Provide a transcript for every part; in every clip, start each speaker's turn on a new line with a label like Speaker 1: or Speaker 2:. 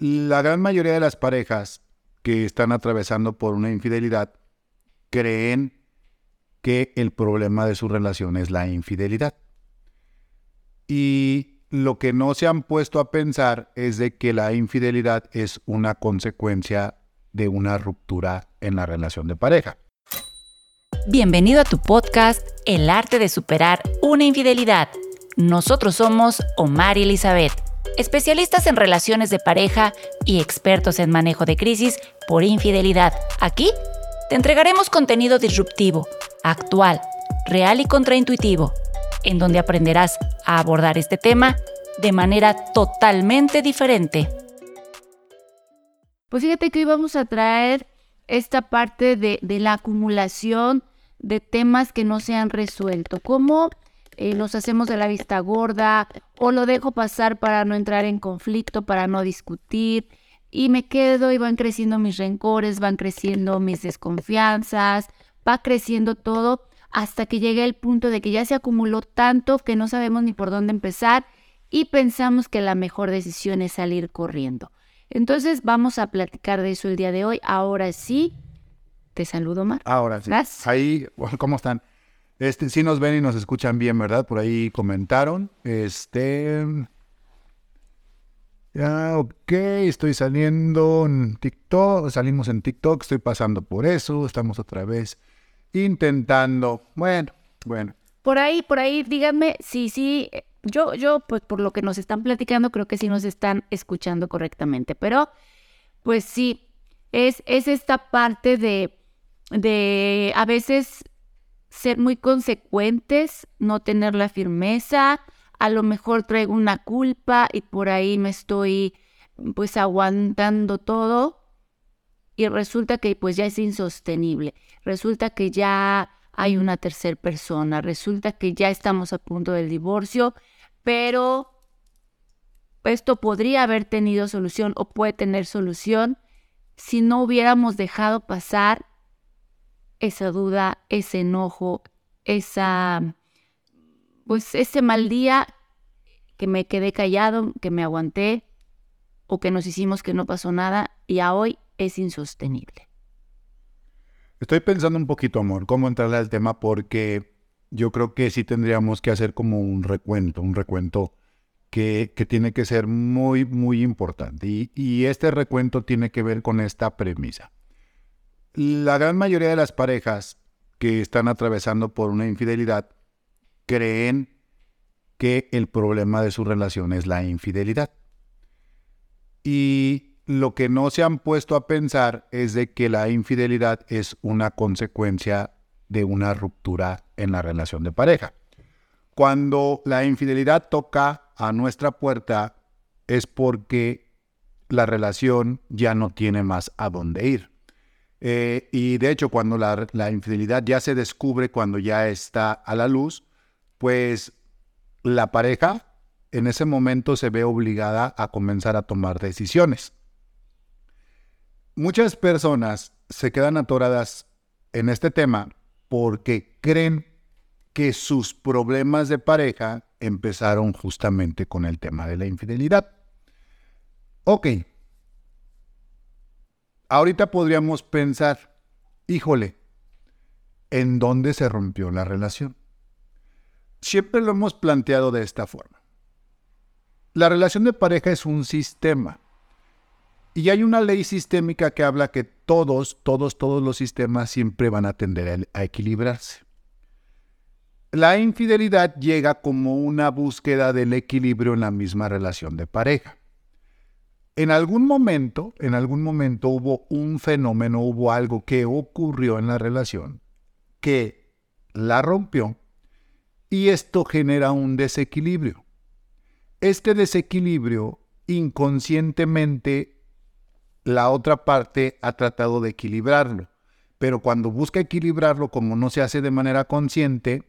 Speaker 1: La gran mayoría de las parejas que están atravesando por una infidelidad creen que el problema de su relación es la infidelidad. Y lo que no se han puesto a pensar es de que la infidelidad es una consecuencia de una ruptura en la relación de pareja.
Speaker 2: Bienvenido a tu podcast El arte de superar una infidelidad. Nosotros somos Omar y Elizabeth especialistas en relaciones de pareja y expertos en manejo de crisis por infidelidad. Aquí te entregaremos contenido disruptivo, actual, real y contraintuitivo, en donde aprenderás a abordar este tema de manera totalmente diferente.
Speaker 3: Pues fíjate que hoy vamos a traer esta parte de, la acumulación de temas que no se han resuelto. ¿Cómo eh, nos hacemos de la vista gorda o lo dejo pasar para no entrar en conflicto, para no discutir y me quedo y van creciendo mis rencores, van creciendo mis desconfianzas, va creciendo todo hasta que llega el punto de que ya se acumuló tanto que no sabemos ni por dónde empezar y pensamos que la mejor decisión es salir corriendo. Entonces vamos a platicar de eso el día de hoy. Ahora sí, te saludo, Mar.
Speaker 1: Ahora sí. Ahí, ¿cómo están? Este, sí nos ven y nos escuchan bien, ¿verdad? Por ahí comentaron. Este. Ya, ok, estoy saliendo en TikTok, salimos en TikTok, estoy pasando por eso, estamos otra vez intentando. Bueno, bueno.
Speaker 3: Por ahí, por ahí, díganme, sí, sí, yo, yo, pues por lo que nos están platicando, creo que sí nos están escuchando correctamente, pero, pues sí, es, es esta parte de, de a veces ser muy consecuentes, no tener la firmeza, a lo mejor traigo una culpa y por ahí me estoy pues aguantando todo y resulta que pues ya es insostenible, resulta que ya hay una tercera persona, resulta que ya estamos a punto del divorcio, pero esto podría haber tenido solución o puede tener solución si no hubiéramos dejado pasar esa duda, ese enojo, esa, pues ese mal día que me quedé callado, que me aguanté o que nos hicimos que no pasó nada y a hoy es insostenible.
Speaker 1: Estoy pensando un poquito, amor, cómo entrarle al tema porque yo creo que sí tendríamos que hacer como un recuento, un recuento que, que tiene que ser muy, muy importante. Y, y este recuento tiene que ver con esta premisa. La gran mayoría de las parejas que están atravesando por una infidelidad creen que el problema de su relación es la infidelidad. Y lo que no se han puesto a pensar es de que la infidelidad es una consecuencia de una ruptura en la relación de pareja. Cuando la infidelidad toca a nuestra puerta es porque la relación ya no tiene más a dónde ir. Eh, y de hecho, cuando la, la, infidelidad ya se descubre, cuando ya está a la luz, pues la pareja en ese momento se ve obligada a comenzar a tomar decisiones. Muchas personas se quedan atoradas en este tema porque creen que sus problemas de pareja empezaron justamente con el tema de la infidelidad. Ok, ahorita podríamos pensar, híjole, ¿en dónde se rompió la relación? Siempre lo hemos planteado de esta forma. La relación de pareja es un sistema. Y hay una ley sistémica que habla que todos, todos, todos los sistemas siempre van a tender a, equilibrarse. La infidelidad llega como una búsqueda del equilibrio en la misma relación de pareja en algún momento, en algún momento hubo un fenómeno, hubo algo que ocurrió en la relación que la rompió y esto genera un desequilibrio. Este desequilibrio inconscientemente la otra parte ha tratado de equilibrarlo, pero cuando busca equilibrarlo como no se hace de manera consciente,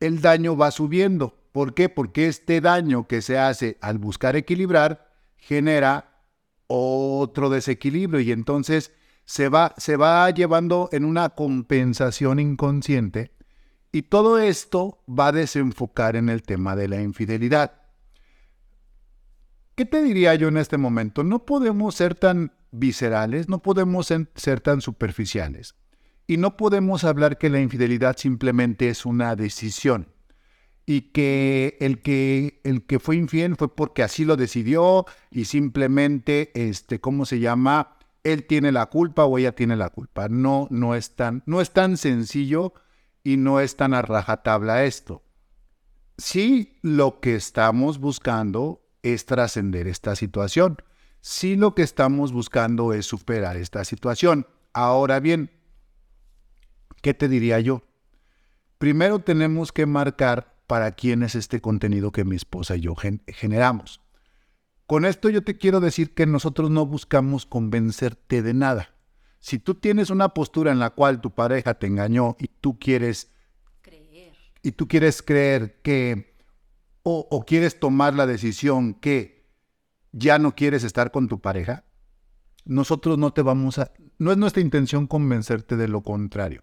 Speaker 1: el daño va subiendo. ¿Por qué? Porque este daño que se hace al buscar equilibrar genera otro desequilibrio y entonces se va, se va llevando en una compensación inconsciente y todo esto va a desenfocar en el tema de la infidelidad. ¿qué te diría yo en este momento? No podemos ser tan viscerales, no podemos ser tan superficiales. Y no podemos hablar que la infidelidad simplemente es una decisión y que el que el que fue infiel fue porque así lo decidió y simplemente este cómo se llama él tiene la culpa o ella tiene la culpa. No no es tan no es tan sencillo y no es tan a rajatabla esto. Sí lo que estamos buscando es trascender esta situación. Sí lo que estamos buscando es superar esta situación. Ahora bien qué te diría yo primero tenemos que marcar para quién es este contenido que mi esposa y yo generamos. Con esto yo te quiero decir que nosotros no buscamos convencerte de nada. Si tú tienes una postura en la cual tu pareja te engañó y tú quieres creer, y tú quieres creer que o, o quieres tomar la decisión que ya no quieres estar con tu pareja, nosotros no te vamos a, no es nuestra intención convencerte de lo contrario.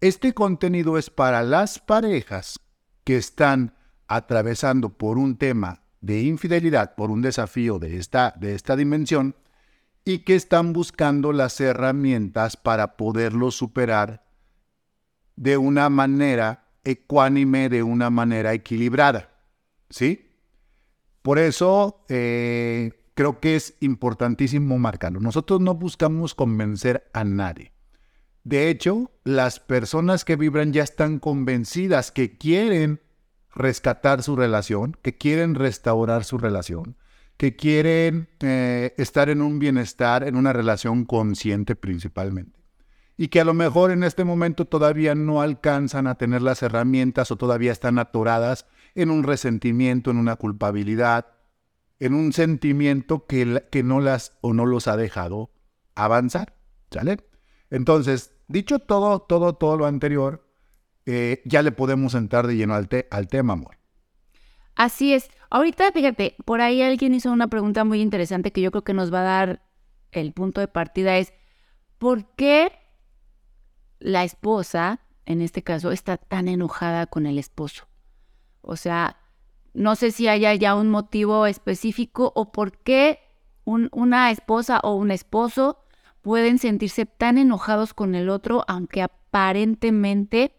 Speaker 1: Este contenido es para las parejas que están atravesando por un tema de infidelidad, por un desafío de esta, de esta dimensión, y que están buscando las herramientas para poderlo superar de una manera ecuánime, de una manera equilibrada. ¿Sí? Por eso eh, creo que es importantísimo marcarlo. Nosotros no buscamos convencer a nadie. De hecho, las personas que vibran ya están convencidas que quieren rescatar su relación, que quieren restaurar su relación, que quieren eh, estar en un bienestar, en una relación consciente principalmente. Y que a lo mejor en este momento todavía no alcanzan a tener las herramientas o todavía están atoradas en un resentimiento, en una culpabilidad, en un sentimiento que, que no las o no los ha dejado avanzar. ¿Sale? Entonces, dicho todo, todo, todo lo anterior, eh, ya le podemos entrar de lleno al, al tema, amor.
Speaker 3: Así es. Ahorita, fíjate, por ahí alguien hizo una pregunta muy interesante que yo creo que nos va a dar el punto de partida es, ¿por qué la esposa, en este caso, está tan enojada con el esposo? O sea, no sé si haya ya un motivo específico o por qué una esposa o un esposo pueden sentirse tan enojados con el otro, aunque aparentemente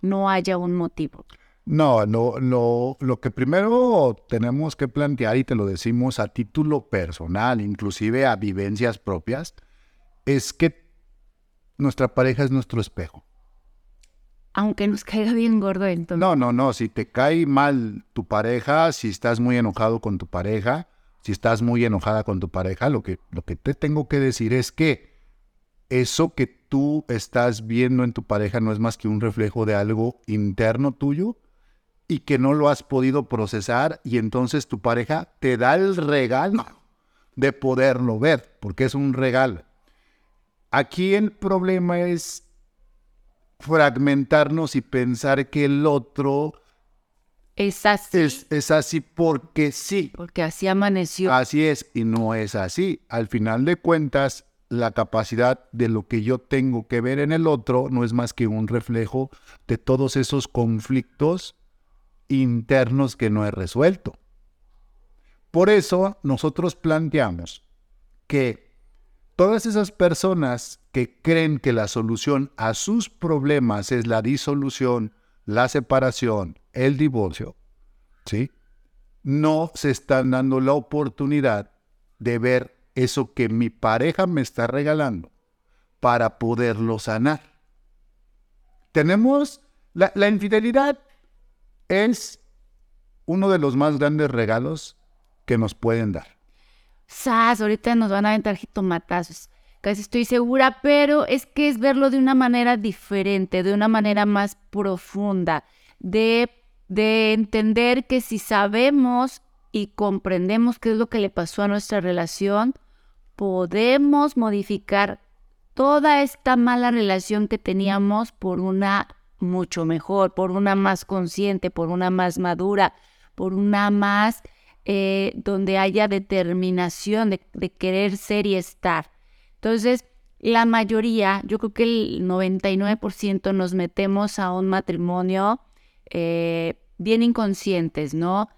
Speaker 3: no haya un motivo.
Speaker 1: No, no, no, lo que primero tenemos que plantear, y te lo decimos a título personal, inclusive a vivencias propias, es que nuestra pareja es nuestro espejo.
Speaker 3: Aunque nos caiga bien gordo entonces.
Speaker 1: No, no, no, si te cae mal tu pareja, si estás muy enojado con tu pareja, si estás muy enojada con tu pareja, lo que, lo que te tengo que decir es que eso que tú estás viendo en tu pareja no es más que un reflejo de algo interno tuyo y que no lo has podido procesar y entonces tu pareja te da el regalo de poderlo ver, porque es un regalo. Aquí el problema es fragmentarnos y pensar que el otro
Speaker 3: es así.
Speaker 1: Es, así porque sí.
Speaker 3: Porque así amaneció.
Speaker 1: Así es, y no es así. Al final de cuentas, la capacidad de lo que yo tengo que ver en el otro no es más que un reflejo de todos esos conflictos internos que no he resuelto. Por eso nosotros planteamos que todas esas personas que creen que la solución a sus problemas es la disolución, la separación, el divorcio, ¿sí? No se están dando la oportunidad de ver eso que mi pareja me está regalando para poderlo sanar. Tenemos la, infidelidad es uno de los más grandes regalos que nos pueden dar.
Speaker 3: Sas, ahorita nos van a aventar jitomatazos. Casi estoy segura, pero es que es verlo de una manera diferente, de una manera más profunda, de de entender que si sabemos y comprendemos qué es lo que le pasó a nuestra relación, podemos modificar toda esta mala relación que teníamos por una mucho mejor, por una más consciente, por una más madura, por una más eh, donde haya determinación de, de querer ser y estar. Entonces, la mayoría, yo creo que el 99% nos metemos a un matrimonio eh, bien inconscientes, ¿no?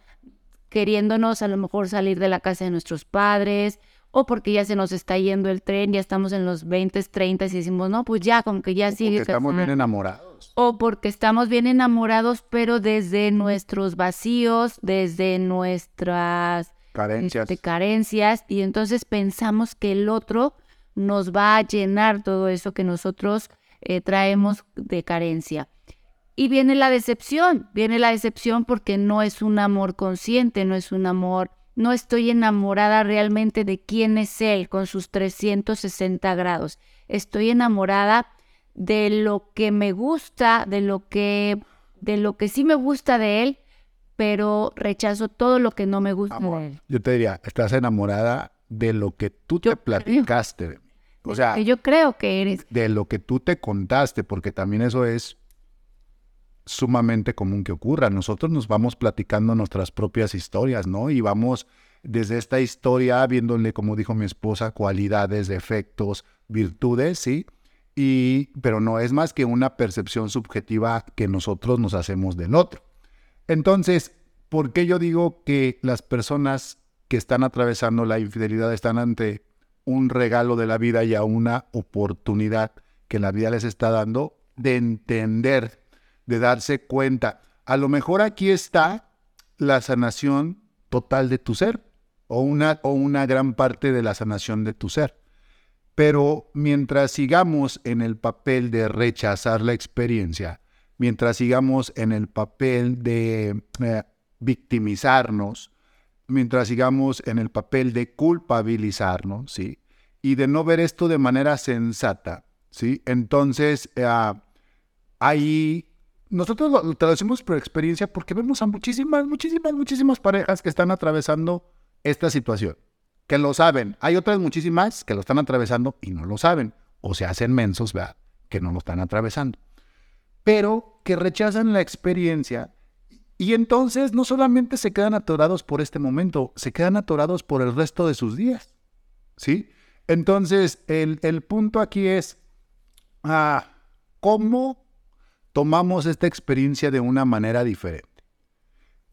Speaker 3: queriéndonos a lo mejor salir de la casa de nuestros padres, o porque ya se nos está yendo el tren, ya estamos en los 20, 30 y decimos, no, pues ya, como que ya sigue.
Speaker 1: Porque estamos bien enamorados.
Speaker 3: O porque estamos bien enamorados, pero desde nuestros vacíos, desde nuestras
Speaker 1: carencias.
Speaker 3: Este, carencias, y entonces pensamos que el otro nos va a llenar todo eso que nosotros eh, traemos de carencia. Y viene la decepción, viene la decepción porque no es un amor consciente, no es un amor no estoy enamorada realmente de quién es él con sus 360 grados. Estoy enamorada de lo que me gusta, de lo que de lo que sí me gusta de él, pero rechazo todo lo que no me gusta de él.
Speaker 1: Yo te diría, estás enamorada de lo que tú te platicaste. O sea,
Speaker 3: yo creo que eres.
Speaker 1: De lo que tú te contaste, porque también eso es sumamente común que ocurra. Nosotros nos vamos platicando nuestras propias historias, ¿no? Y vamos desde esta historia viéndole, como dijo mi esposa, cualidades, defectos, virtudes, ¿sí? Y, pero no es más que una percepción subjetiva que nosotros nos hacemos del otro. Entonces, ¿por qué yo digo que las personas que están atravesando la infidelidad están ante un regalo de la vida y a una oportunidad que la vida les está dando de entender de darse cuenta. A lo mejor aquí está la sanación total de tu ser o una, o una gran parte de la sanación de tu ser. Pero mientras sigamos en el papel de rechazar la experiencia, mientras sigamos en el papel de eh, victimizarnos, mientras sigamos en el papel de culpabilizarnos, ¿sí? Y de no ver esto de manera sensata, ¿sí? Entonces, eh, ahí nosotros lo, por experiencia porque vemos a muchísimas, muchísimas, muchísimas parejas que están atravesando esta situación, que lo saben. Hay otras muchísimas que lo están atravesando y no lo saben, o se hacen mensos, ¿verdad? Que no lo están atravesando. Pero que rechazan la experiencia y entonces no solamente se quedan atorados por este momento, se quedan atorados por el resto de sus días. ¿Sí? Entonces, el, el punto aquí es, ah, ¿cómo tomamos esta experiencia de una manera diferente.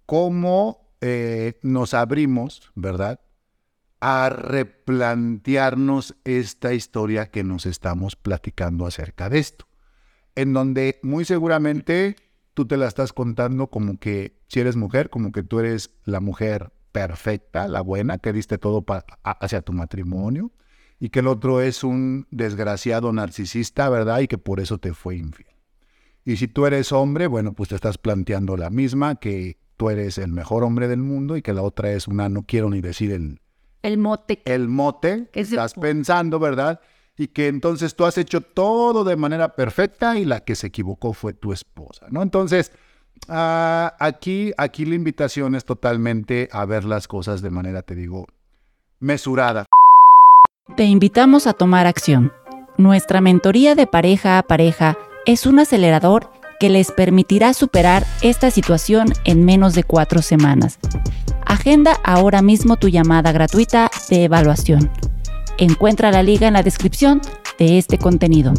Speaker 1: ¿Cómo eh, nos abrimos, verdad? A replantearnos esta historia que nos estamos platicando acerca de esto. En donde muy seguramente tú te la estás contando como que si eres mujer, como que tú eres la mujer perfecta, la buena, que diste todo hacia tu matrimonio, y que el otro es un desgraciado narcisista, ¿verdad? Y que por eso te fue infiel. Y si tú eres hombre, bueno, pues te estás planteando la misma, que tú eres el mejor hombre del mundo y que la otra es una, no quiero ni decir el...
Speaker 3: El mote.
Speaker 1: El mote, estás pensando, ¿verdad? Y que entonces tú has hecho todo de manera perfecta y la que se equivocó fue tu esposa, ¿no? Entonces, ah, aquí, aquí la invitación es totalmente a ver las cosas de manera, te digo, mesurada.
Speaker 2: Te invitamos a tomar acción. Nuestra mentoría de pareja a pareja es un acelerador que les permitirá superar esta situación en menos de cuatro semanas. Agenda ahora mismo tu llamada gratuita de evaluación. Encuentra la liga en la descripción de este contenido.